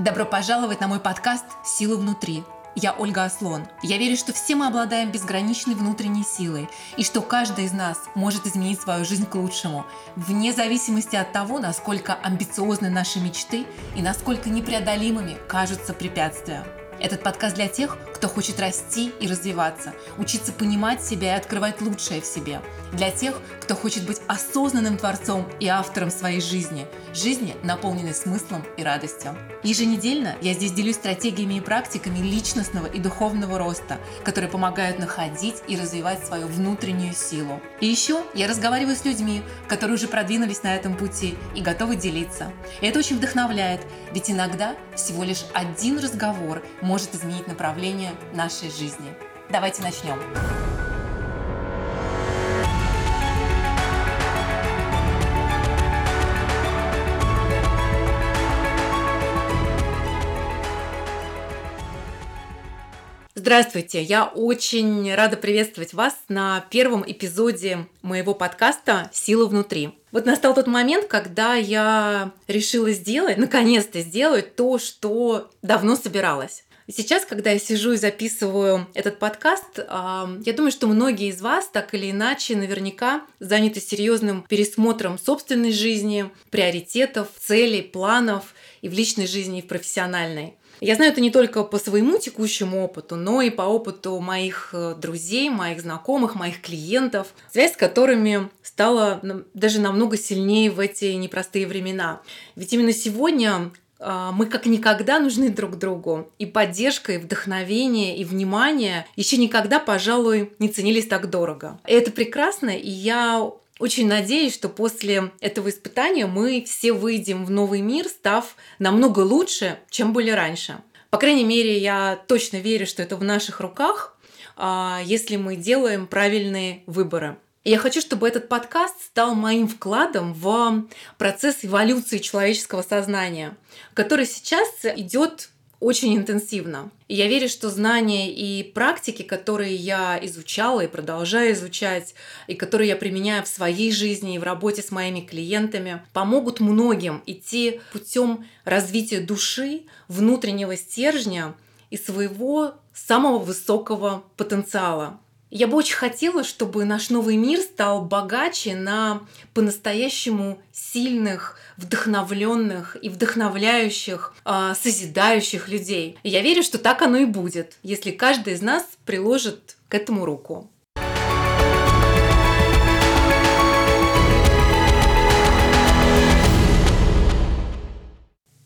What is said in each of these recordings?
Добро пожаловать на мой подкаст «Сила внутри». Я Ольга Аслон. Я верю, что все мы обладаем безграничной внутренней силой, и что каждый из нас может изменить свою жизнь к лучшему, вне зависимости от того, насколько амбициозны наши мечты и насколько непреодолимыми кажутся препятствия. Этот подкаст для тех, кто хочет расти и развиваться, учиться понимать себя и открывать лучшее в себе. Для тех, кто хочет быть осознанным творцом и автором своей жизни. Жизни, наполненной смыслом и радостью. Еженедельно я здесь делюсь стратегиями и практиками личностного и духовного роста, которые помогают находить и развивать свою внутреннюю силу. И еще я разговариваю с людьми, которые уже продвинулись на этом пути и готовы делиться. И это очень вдохновляет, ведь иногда всего лишь один разговор может изменить направление нашей жизни. Давайте начнем. Здравствуйте! Я очень рада приветствовать вас на первом эпизоде моего подкаста «Сила внутри». Вот настал тот момент, когда я решила сделать, наконец-то сделать то, что давно собиралась. Сейчас, когда я сижу и записываю этот подкаст, я думаю, что многие из вас так или иначе наверняка заняты серьезным пересмотром собственной жизни, приоритетов, целей, планов и в личной жизни, и в профессиональной. Я знаю это не только по своему текущему опыту, но и по опыту моих э, друзей, моих знакомых, моих клиентов, связь с которыми стала даже намного сильнее в эти непростые времена. Ведь именно сегодня а, мы как никогда нужны друг другу. И поддержка, и вдохновение, и внимание еще никогда, пожалуй, не ценились так дорого. Это прекрасно, и я очень надеюсь, что после этого испытания мы все выйдем в новый мир, став намного лучше, чем были раньше. По крайней мере, я точно верю, что это в наших руках, а, если мы делаем правильные выборы. Я хочу, чтобы этот подкаст стал моим вкладом в процесс эволюции человеческого сознания, который сейчас идет очень интенсивно. И я верю, что знания и практики, которые я изучала и продолжаю изучать, и которые я применяю в своей жизни и в работе с моими клиентами, помогут многим идти путем развития души, внутреннего стержня и своего самого высокого потенциала. Я бы очень хотела, чтобы наш новый мир стал богаче на по-настоящему сильных, вдохновленных и вдохновляющих, э, созидающих людей. И я верю, что так оно и будет, если каждый из нас приложит к этому руку.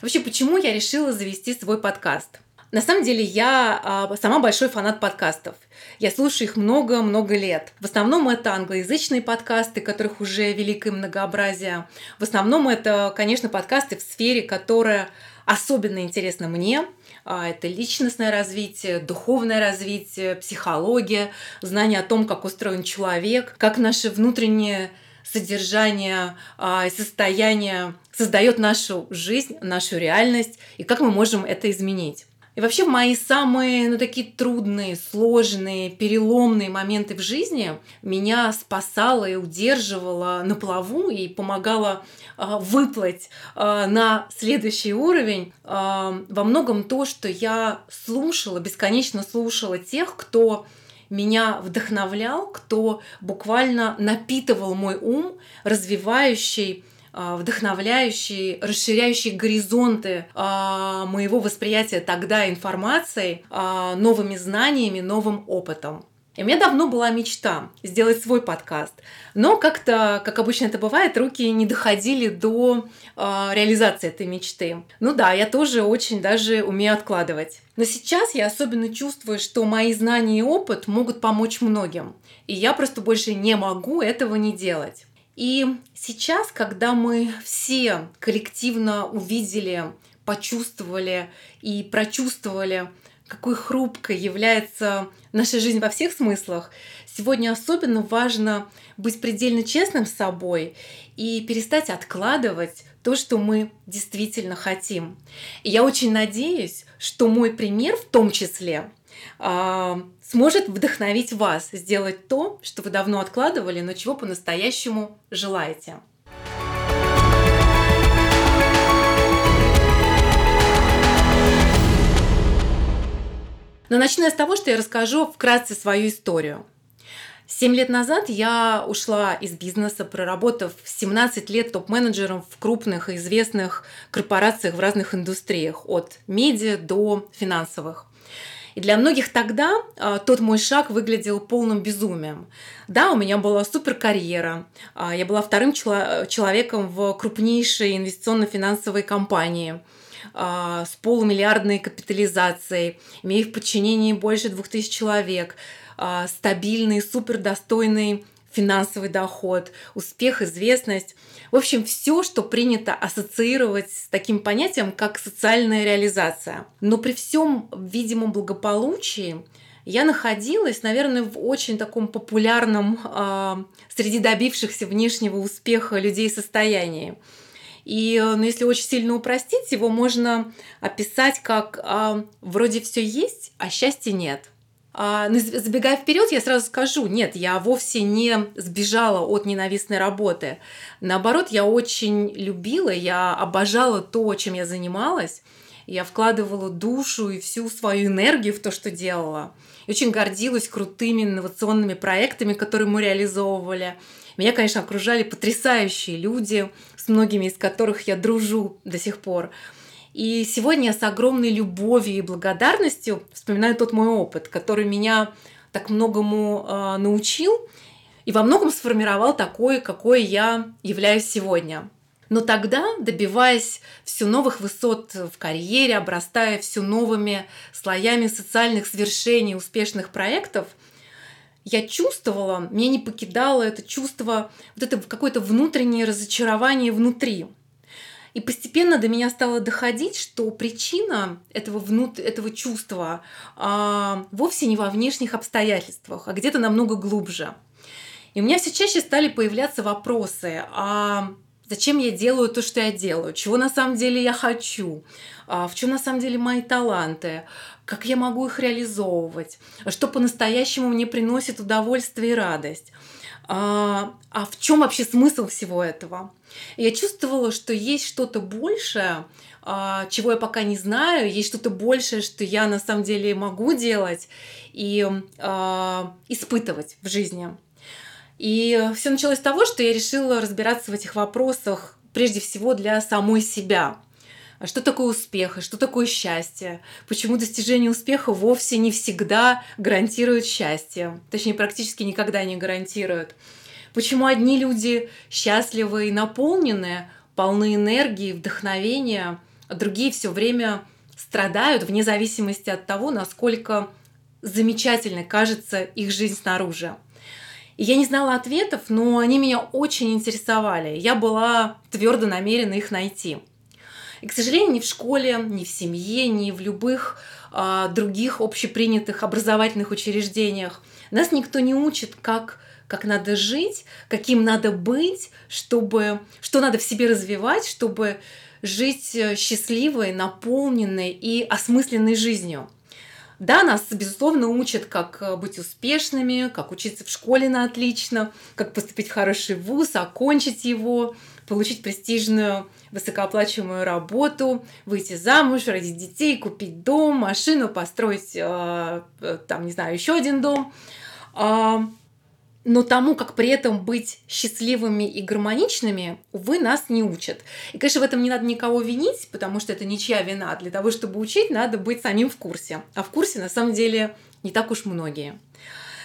Вообще, почему я решила завести свой подкаст? На самом деле я а, сама большой фанат подкастов. Я слушаю их много-много лет. В основном это англоязычные подкасты, которых уже великое многообразие. В основном это, конечно, подкасты в сфере, которая особенно интересна мне. А, это личностное развитие, духовное развитие, психология, знание о том, как устроен человек, как наше внутреннее содержание а, состояние создает нашу жизнь, нашу реальность, и как мы можем это изменить. И вообще мои самые, ну, такие трудные, сложные, переломные моменты в жизни меня спасала и удерживала на плаву и помогала э, выплыть э, на следующий уровень. Э, во многом то, что я слушала, бесконечно слушала тех, кто меня вдохновлял, кто буквально напитывал мой ум, развивающий вдохновляющий, расширяющий горизонты а, моего восприятия тогда информацией, а, новыми знаниями, новым опытом. И у меня давно была мечта сделать свой подкаст, но как-то, как обычно это бывает, руки не доходили до э, реализации этой мечты. Ну да, я тоже очень даже умею откладывать. Но сейчас я особенно чувствую, что мои знания и опыт могут помочь многим, и я просто больше не могу этого не делать. И сейчас, когда мы все коллективно увидели, почувствовали и прочувствовали, какой хрупкой является наша жизнь во всех смыслах, сегодня особенно важно быть предельно честным с собой и перестать откладывать то, что мы действительно хотим. И я очень надеюсь, что мой пример в том числе а, сможет вдохновить вас сделать то, что вы давно откладывали, но чего по-настоящему желаете. Но начну я с того, что я расскажу вкратце свою историю. Семь лет назад я ушла из бизнеса, проработав 17 лет топ-менеджером в крупных и известных корпорациях в разных индустриях, от медиа до финансовых. И для многих тогда а, тот мой шаг выглядел полным безумием. Да, у меня была супер карьера, а, я была вторым чело- человеком в крупнейшей инвестиционно-финансовой компании а, с полумиллиардной капитализацией, имея в подчинении больше двух тысяч человек, а, стабильный, супер достойный финансовый доход, успех, известность. В общем, все, что принято ассоциировать с таким понятием, как социальная реализация. Но при всем видимом благополучии я находилась, наверное, в очень таком популярном э, среди добившихся внешнего успеха людей состоянии. И ну, если очень сильно упростить, его можно описать как э, вроде все есть, а счастья нет. А, ну, забегая вперед, я сразу скажу, нет, я вовсе не сбежала от ненавистной работы. Наоборот, я очень любила, я обожала то, чем я занималась. Я вкладывала душу и всю свою энергию в то, что делала. И очень гордилась крутыми инновационными проектами, которые мы реализовывали. Меня, конечно, окружали потрясающие люди, с многими из которых я дружу до сих пор. И сегодня я с огромной любовью и благодарностью вспоминаю тот мой опыт, который меня так многому э, научил и во многом сформировал такой, какой я являюсь сегодня. Но тогда, добиваясь все новых высот в карьере, обрастая все новыми слоями социальных свершений, успешных проектов, я чувствовала, меня не покидало это чувство, вот это какое-то внутреннее разочарование внутри – и постепенно до меня стало доходить, что причина этого, внут... этого чувства а, вовсе не во внешних обстоятельствах, а где-то намного глубже. И у меня все чаще стали появляться вопросы, а зачем я делаю то, что я делаю, чего на самом деле я хочу, а в чем на самом деле мои таланты, как я могу их реализовывать, что по-настоящему мне приносит удовольствие и радость. А, а в чем вообще смысл всего этого? я чувствовала, что есть что-то большее, а, чего я пока не знаю, есть что-то большее, что я на самом деле могу делать и а, испытывать в жизни. И все началось с того, что я решила разбираться в этих вопросах прежде всего для самой себя. А что такое успех, и что такое счастье, почему достижение успеха вовсе не всегда гарантирует счастье, точнее практически никогда не гарантирует. Почему одни люди счастливы и наполнены, полны энергии, вдохновения, а другие все время страдают вне зависимости от того, насколько замечательной кажется их жизнь снаружи. И я не знала ответов, но они меня очень интересовали. Я была твердо намерена их найти. И, к сожалению, ни в школе, ни в семье, ни в любых а, других общепринятых образовательных учреждениях нас никто не учит, как как надо жить, каким надо быть, чтобы, что надо в себе развивать, чтобы жить э, счастливой, наполненной и осмысленной жизнью. Да, нас, безусловно, учат, как э, быть успешными, как учиться в школе на отлично, как поступить в хороший вуз, окончить его, получить престижную высокооплачиваемую работу, выйти замуж, родить детей, купить дом, машину, построить, э, там, не знаю, еще один дом. А, но тому, как при этом быть счастливыми и гармоничными, увы, нас не учат. И, конечно, в этом не надо никого винить, потому что это ничья вина. Для того, чтобы учить, надо быть самим в курсе. А в курсе, на самом деле, не так уж многие.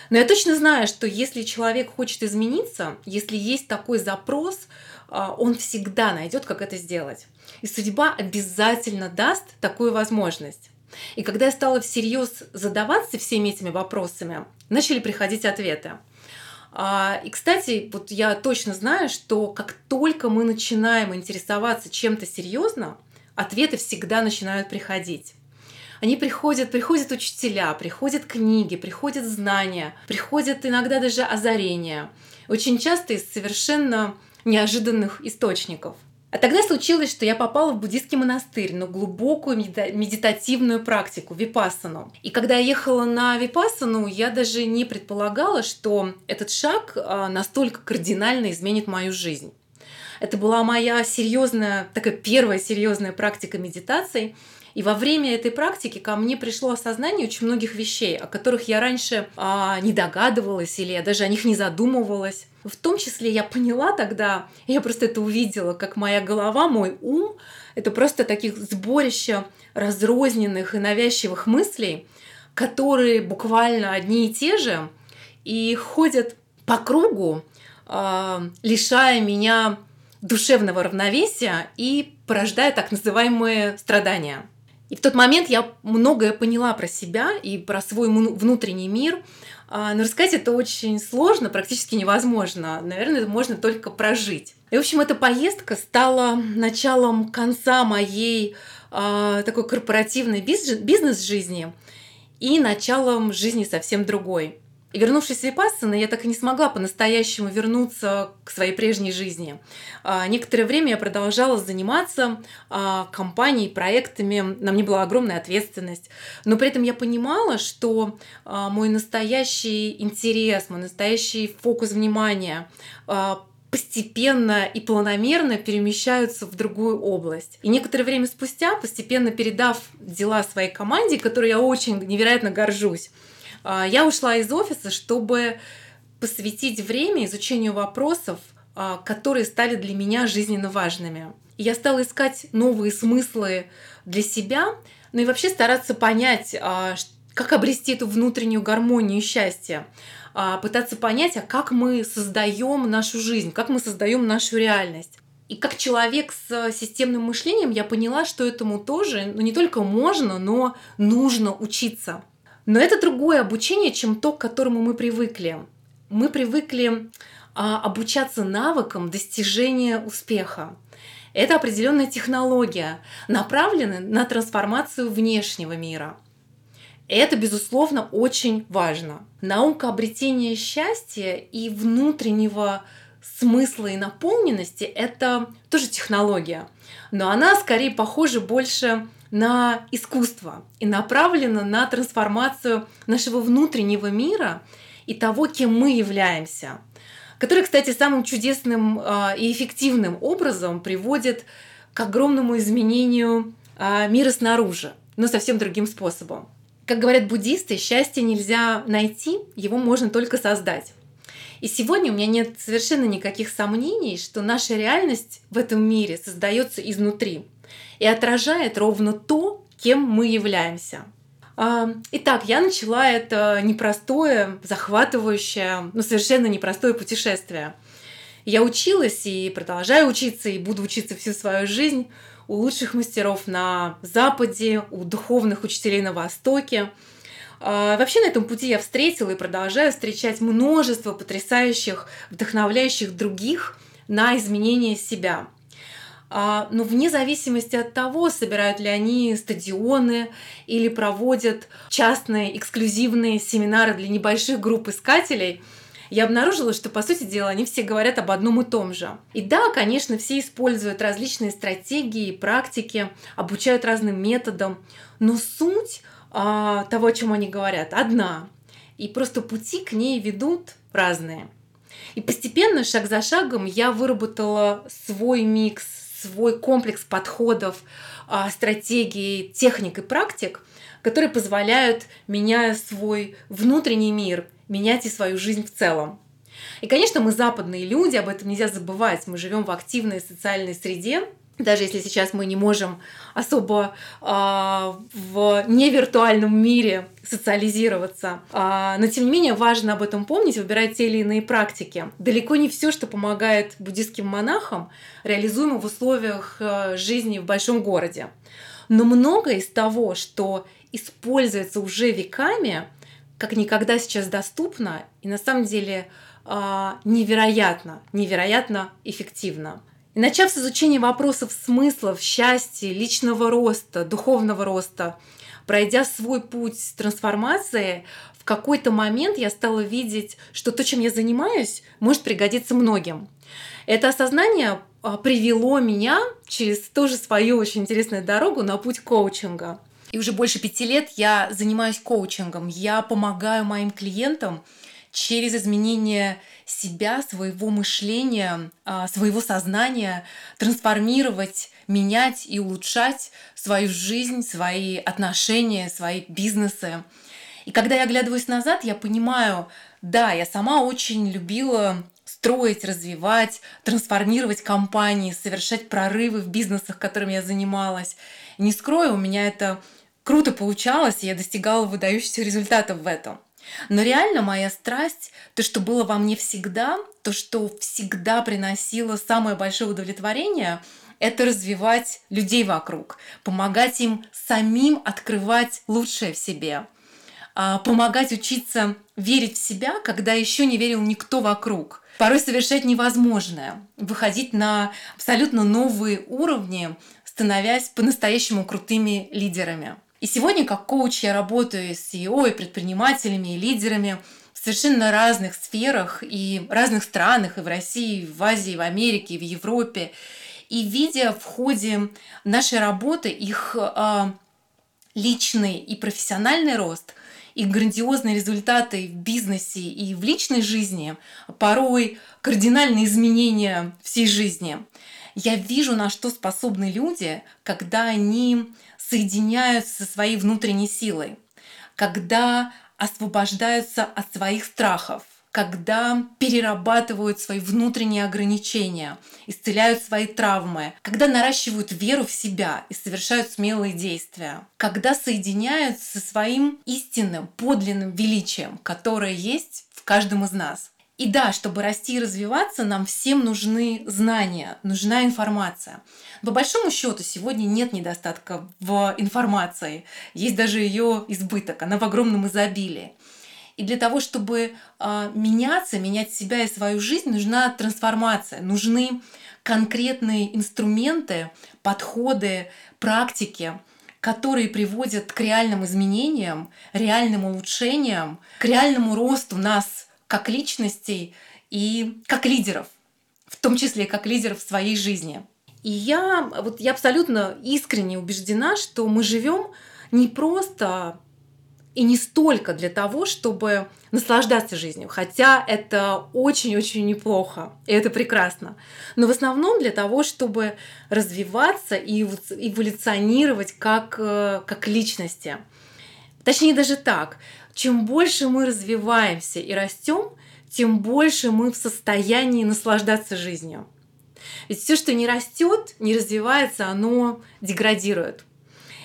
Но я точно знаю, что если человек хочет измениться, если есть такой запрос, он всегда найдет, как это сделать. И судьба обязательно даст такую возможность. И когда я стала всерьез задаваться всеми этими вопросами, начали приходить ответы. А, и, кстати, вот я точно знаю, что как только мы начинаем интересоваться чем-то серьезно, ответы всегда начинают приходить. Они приходят, приходят учителя, приходят книги, приходят знания, приходят иногда даже озарения. Очень часто из совершенно неожиданных источников – а тогда случилось, что я попала в буддийский монастырь, на глубокую медитативную практику, випассану. И когда я ехала на випассану, я даже не предполагала, что этот шаг а, настолько кардинально изменит мою жизнь. Это была моя серьезная, такая первая серьезная практика медитации. И во время этой практики ко мне пришло осознание очень многих вещей, о которых я раньше а, не догадывалась или я даже о них не задумывалась. В том числе я поняла тогда, я просто это увидела, как моя голова, мой ум — это просто таких сборище разрозненных и навязчивых мыслей, которые буквально одни и те же, и ходят по кругу, э, лишая меня душевного равновесия и порождая так называемые страдания. И в тот момент я многое поняла про себя и про свой внутренний мир. А, но рассказать это очень сложно, практически невозможно. Наверное, это можно только прожить. И, в общем, эта поездка стала началом конца моей э, такой корпоративной бизнес-жизни и началом жизни совсем другой. И вернувшись в Випассана, я так и не смогла по-настоящему вернуться к своей прежней жизни. А, некоторое время я продолжала заниматься а, компанией, проектами, на мне была огромная ответственность. Но при этом я понимала, что а, мой настоящий интерес, мой настоящий фокус внимания постепенно и планомерно перемещаются в другую область. И некоторое время спустя, постепенно передав дела своей команде, которой я очень невероятно горжусь, я ушла из офиса, чтобы посвятить время изучению вопросов, а, которые стали для меня жизненно важными. И я стала искать новые смыслы для себя, ну и вообще стараться понять, а, как обрести эту внутреннюю гармонию и счастье, пытаться понять, а как мы создаем нашу жизнь, как мы создаем нашу реальность. И как человек с системным мышлением я поняла, что этому тоже ну, не только можно, но нужно учиться. Но это другое обучение, чем то, к которому мы привыкли. Мы привыкли а, обучаться навыкам достижения успеха. Это определенная технология, направленная на трансформацию внешнего мира. Это, безусловно, очень важно. Наука обретения счастья и внутреннего смысла и наполненности – это тоже технология. Но она скорее похожа больше на искусство и направлена на трансформацию нашего внутреннего мира и того, кем мы являемся, который, кстати, самым чудесным а, и эффективным образом приводит к огромному изменению а, мира снаружи, но совсем другим способом. Как говорят буддисты, счастье нельзя найти, его можно только создать. И сегодня у меня нет совершенно никаких сомнений, что наша реальность в этом мире создается изнутри и отражает ровно то, кем мы являемся. А, итак, я начала это непростое, захватывающее, ну совершенно непростое путешествие. Я училась и продолжаю учиться, и буду учиться всю свою жизнь у лучших мастеров на Западе, у духовных учителей на Востоке. А, вообще на этом пути я встретила и продолжаю встречать множество потрясающих, вдохновляющих других на изменение себя – а, но вне зависимости от того, собирают ли они стадионы или проводят частные эксклюзивные семинары для небольших групп искателей, я обнаружила, что, по сути дела, они все говорят об одном и том же. И да, конечно, все используют различные стратегии, практики, обучают разным методам, но суть а, того, о чем они говорят, одна. И просто пути к ней ведут разные. И постепенно, шаг за шагом, я выработала свой микс свой комплекс подходов, а, стратегий, техник и практик, которые позволяют, меняя свой внутренний мир, менять и свою жизнь в целом. И, конечно, мы западные люди, об этом нельзя забывать. Мы живем в активной социальной среде, даже если сейчас мы не можем особо э, в невиртуальном мире социализироваться. Э, но тем не менее важно об этом помнить, выбирать те или иные практики. Далеко не все, что помогает буддийским монахам, реализуемо в условиях э, жизни в большом городе. Но многое из того, что используется уже веками, как никогда сейчас доступно и на самом деле невероятно, невероятно эффективно. Начав с изучения вопросов смыслов, счастья, личного роста, духовного роста, пройдя свой путь трансформации, в какой-то момент я стала видеть, что то, чем я занимаюсь, может пригодиться многим. Это осознание а, привело меня через тоже свою очень интересную дорогу на путь коучинга. И уже больше пяти лет я занимаюсь коучингом. Я помогаю моим клиентам через изменение себя, своего мышления, а, своего сознания трансформировать, менять и улучшать свою жизнь, свои отношения, свои бизнесы. И когда я оглядываюсь назад, я понимаю, да, я сама очень любила строить, развивать, трансформировать компании, совершать прорывы в бизнесах, которыми я занималась. Не скрою, у меня это круто получалось, и я достигала выдающихся результатов в этом. Но реально моя страсть, то, что было во мне всегда, то, что всегда приносило самое большое удовлетворение, это развивать людей вокруг, помогать им самим открывать лучшее в себе, а, помогать учиться верить в себя, когда еще не верил никто вокруг, порой совершать невозможное, выходить на абсолютно новые уровни, становясь по-настоящему крутыми лидерами. И сегодня как коуч я работаю с CEO и предпринимателями, и лидерами в совершенно разных сферах и разных странах, и в России, и в Азии, и в Америке, и в Европе. И видя в ходе нашей работы их э, личный и профессиональный рост, их грандиозные результаты в бизнесе и в личной жизни, порой кардинальные изменения всей жизни, я вижу, на что способны люди, когда они соединяются со своей внутренней силой, когда освобождаются от своих страхов, когда перерабатывают свои внутренние ограничения, исцеляют свои травмы, когда наращивают веру в себя и совершают смелые действия, когда соединяются со своим истинным, подлинным величием, которое есть в каждом из нас. И да, чтобы расти и развиваться, нам всем нужны знания, нужна информация. По большому счету сегодня нет недостатка в информации, есть даже ее избыток, она в огромном изобилии. И для того, чтобы э, меняться, менять себя и свою жизнь, нужна трансформация, нужны конкретные инструменты, подходы, практики, которые приводят к реальным изменениям, реальным улучшениям, к реальному росту нас как личностей и как лидеров, в том числе как лидеров в своей жизни. И я, вот я абсолютно искренне убеждена, что мы живем не просто и не столько для того, чтобы наслаждаться жизнью, хотя это очень-очень неплохо, и это прекрасно, но в основном для того, чтобы развиваться и эволюционировать как, э, как личности. Точнее даже так, чем больше мы развиваемся и растем, тем больше мы в состоянии наслаждаться жизнью. Ведь все, что не растет, не развивается, оно деградирует.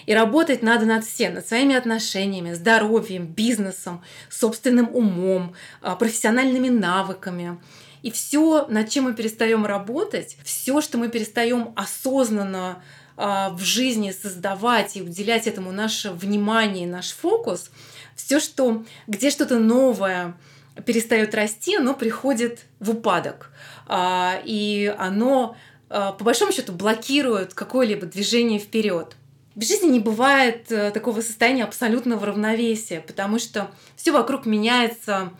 И работать надо над всем, над своими отношениями, здоровьем, бизнесом, собственным умом, а, профессиональными навыками. И все, над чем мы перестаем работать, все, что мы перестаем осознанно а, в жизни создавать и уделять этому наше внимание, наш фокус, все, что где что-то новое перестает расти, оно приходит в упадок. А, и оно, а, по большому счету, блокирует какое-либо движение вперед. В жизни не бывает э, такого состояния абсолютного равновесия, потому что все вокруг меняется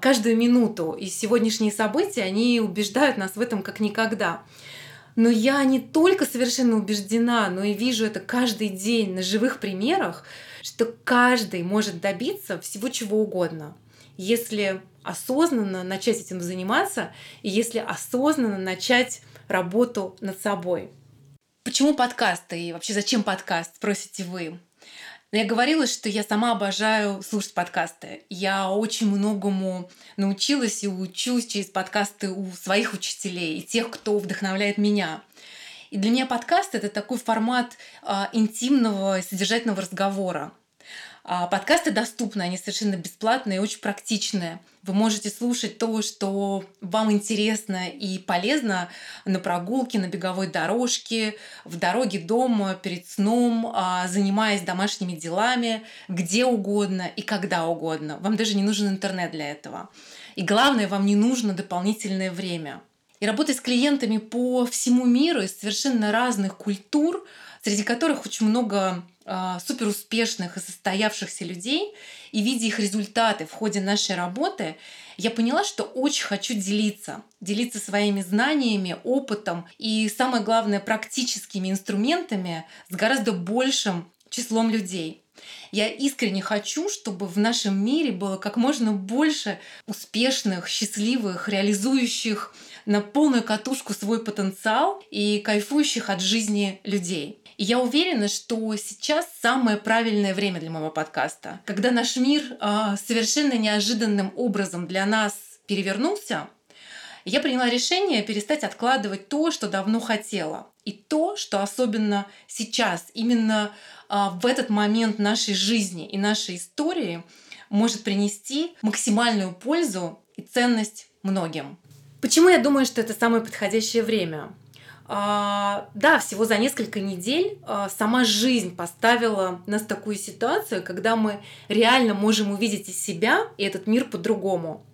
каждую минуту, и сегодняшние события, они убеждают нас в этом как никогда. Но я не только совершенно убеждена, но и вижу это каждый день на живых примерах, что каждый может добиться всего чего угодно, если осознанно начать этим заниматься и если осознанно начать работу над собой. Почему подкасты и вообще зачем подкаст, спросите вы? Я говорила, что я сама обожаю слушать подкасты. Я очень многому научилась и учусь через подкасты у своих учителей и тех, кто вдохновляет меня. И для меня подкаст это такой формат а, интимного содержательного разговора. А, подкасты доступны, они совершенно бесплатные и очень практичные. Вы можете слушать то, что вам интересно и полезно на прогулке, на беговой дорожке, в дороге дома, перед сном, а, занимаясь домашними делами, где угодно и когда угодно. Вам даже не нужен интернет для этого. И главное, вам не нужно дополнительное время. И работать с клиентами по всему миру из совершенно разных культур, среди которых очень много а, суперуспешных и состоявшихся людей и видя их результаты в ходе нашей работы, я поняла, что очень хочу делиться. Делиться своими знаниями, опытом и, самое главное, практическими инструментами с гораздо большим числом людей. Я искренне хочу, чтобы в нашем мире было как можно больше успешных, счастливых, реализующих на полную катушку свой потенциал и кайфующих от жизни людей. И я уверена, что сейчас самое правильное время для моего подкаста, когда наш мир э, совершенно неожиданным образом для нас перевернулся, я приняла решение перестать откладывать то, что давно хотела. И то, что особенно сейчас, именно в этот момент нашей жизни и нашей истории может принести максимальную пользу и ценность многим. Почему я думаю, что это самое подходящее время? А, да, всего за несколько недель а, сама жизнь поставила нас в такую ситуацию, когда мы реально можем увидеть и себя, и этот мир по-другому.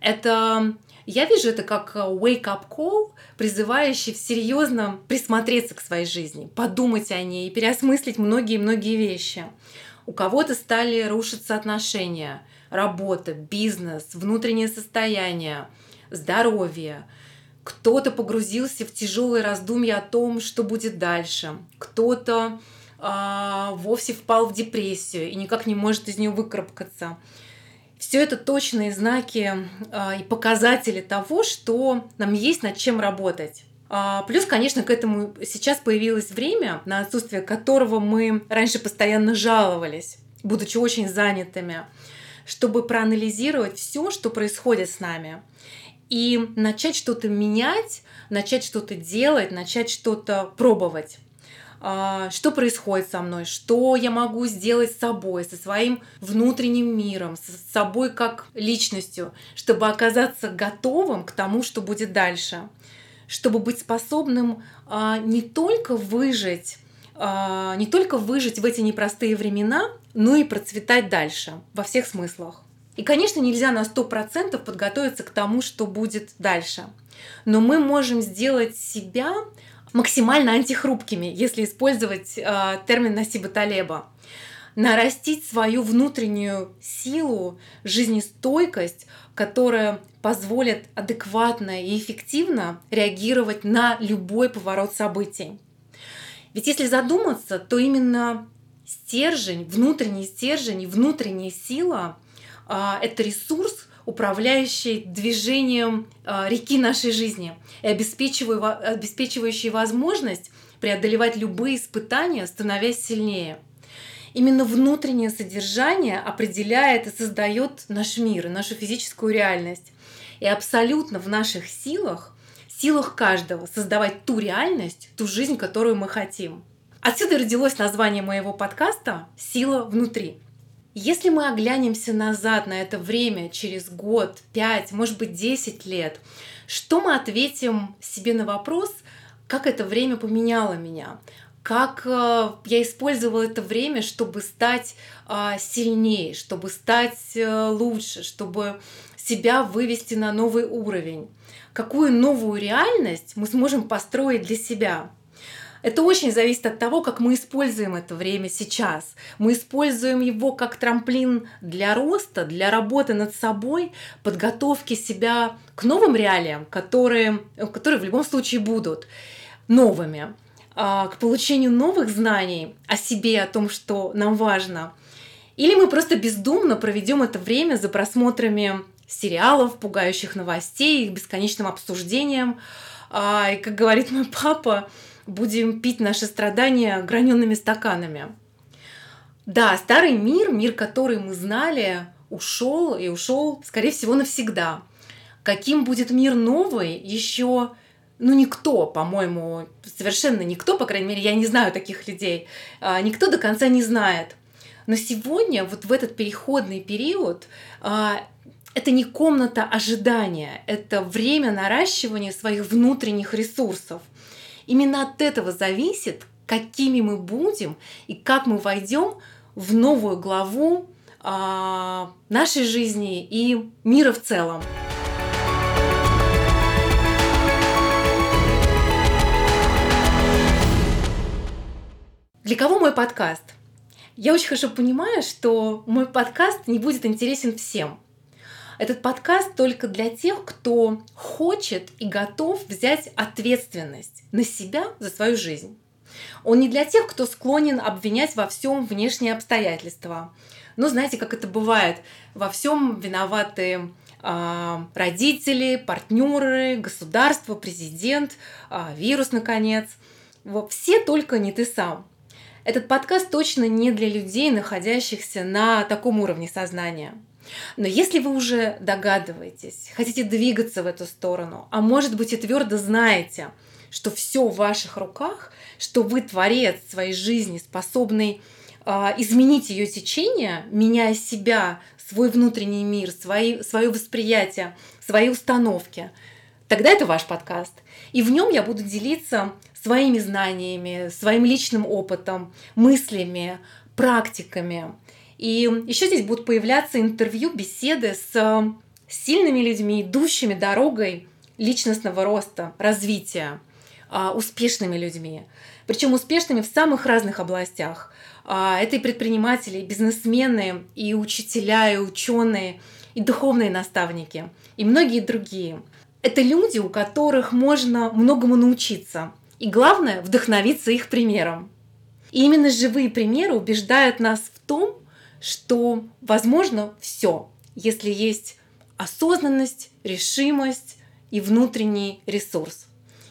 Это я вижу это как э, wake-up call, призывающий серьезно присмотреться к своей жизни, подумать о ней и переосмыслить многие-многие вещи. У кого-то стали рушиться отношения, работа, бизнес, внутреннее состояние, здоровье. Кто-то погрузился в тяжелые раздумья о том, что будет дальше. Кто-то а, вовсе впал в депрессию и никак не может из нее выкарабкаться. Все это точные знаки а, и показатели того, что нам есть над чем работать. А, плюс, конечно, к этому сейчас появилось время, на отсутствие которого мы раньше постоянно жаловались, будучи очень занятыми, чтобы проанализировать все, что происходит с нами, и начать что-то менять, начать что-то делать, начать что-то пробовать. А, что происходит со мной, что я могу сделать с собой, со своим внутренним миром, с собой как личностью, чтобы оказаться готовым к тому, что будет дальше, чтобы быть способным а, не только выжить, а, не только выжить в эти непростые времена, но и процветать дальше во всех смыслах. И, конечно, нельзя на 100% подготовиться к тому, что будет дальше. Но мы можем сделать себя максимально антихрупкими, если использовать э, термин Насиба Талеба. Нарастить свою внутреннюю силу, жизнестойкость, которая позволит адекватно и эффективно реагировать на любой поворот событий. Ведь если задуматься, то именно стержень, внутренний стержень внутренняя сила э, – это ресурс, управляющий движением а, реки нашей жизни и обеспечивающий возможность преодолевать любые испытания, становясь сильнее. Именно внутреннее содержание определяет и создает наш мир нашу физическую реальность. И абсолютно в наших силах, силах каждого создавать ту реальность, ту жизнь, которую мы хотим. Отсюда родилось название моего подкаста «Сила внутри». Если мы оглянемся назад на это время через год, пять, может быть, десять лет, что мы ответим себе на вопрос, как это время поменяло меня? Как э, я использовала это время, чтобы стать э, сильнее, чтобы стать э, лучше, чтобы себя вывести на новый уровень? Какую новую реальность мы сможем построить для себя? Это очень зависит от того, как мы используем это время сейчас. Мы используем его как трамплин для роста, для работы над собой, подготовки себя к новым реалиям, которые, которые в любом случае будут новыми, а, к получению новых знаний о себе, о том, что нам важно. Или мы просто бездумно проведем это время за просмотрами сериалов, пугающих новостей, их бесконечным обсуждением. А, и, как говорит мой папа, будем пить наши страдания гранеными стаканами. Да, старый мир, мир, который мы знали, ушел и ушел, скорее всего, навсегда. Каким будет мир новый, еще ну, никто, по-моему, совершенно никто, по крайней мере, я не знаю таких людей, а, никто до конца не знает. Но сегодня, вот в этот переходный период, а, это не комната ожидания, это время наращивания своих внутренних ресурсов – Именно от этого зависит, какими мы будем и как мы войдем в новую главу а, нашей жизни и мира в целом. Для кого мой подкаст? Я очень хорошо понимаю, что мой подкаст не будет интересен всем. Этот подкаст только для тех, кто хочет и готов взять ответственность на себя за свою жизнь. Он не для тех, кто склонен обвинять во всем внешние обстоятельства. Ну, знаете, как это бывает, во всем виноваты э, родители, партнеры, государство, президент, э, вирус, наконец. Вот, все только не ты сам. Этот подкаст точно не для людей, находящихся на таком уровне сознания. Но если вы уже догадываетесь, хотите двигаться в эту сторону, а может быть и твердо знаете, что все в ваших руках, что вы творец своей жизни, способный э, изменить ее течение, меняя себя, свой внутренний мир, свои, свое восприятие, свои установки, тогда это ваш подкаст. И в нем я буду делиться своими знаниями, своим личным опытом, мыслями, практиками. И еще здесь будут появляться интервью, беседы с сильными людьми, идущими дорогой личностного роста, развития, а, успешными людьми. Причем успешными в самых разных областях. А, это и предприниматели, и бизнесмены, и учителя, и ученые, и духовные наставники, и многие другие. Это люди, у которых можно многому научиться, и главное, вдохновиться их примером. И именно живые примеры убеждают нас в том, что возможно все, если есть осознанность, решимость и внутренний ресурс.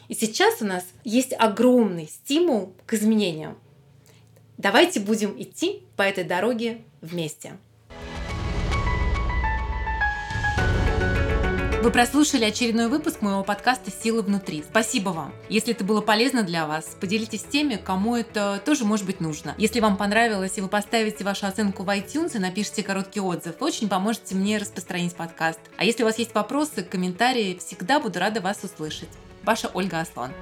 И сейчас у нас есть огромный стимул к изменениям. Давайте будем идти по этой дороге вместе. Вы прослушали очередной выпуск моего подкаста «Силы внутри». Спасибо вам. Если это было полезно для вас, поделитесь с теми, кому это тоже может быть нужно. Если вам понравилось и вы поставите вашу оценку в iTunes и напишите короткий отзыв, вы очень поможете мне распространить подкаст. А если у вас есть вопросы, комментарии, всегда буду рада вас услышать. Ваша Ольга Аслан.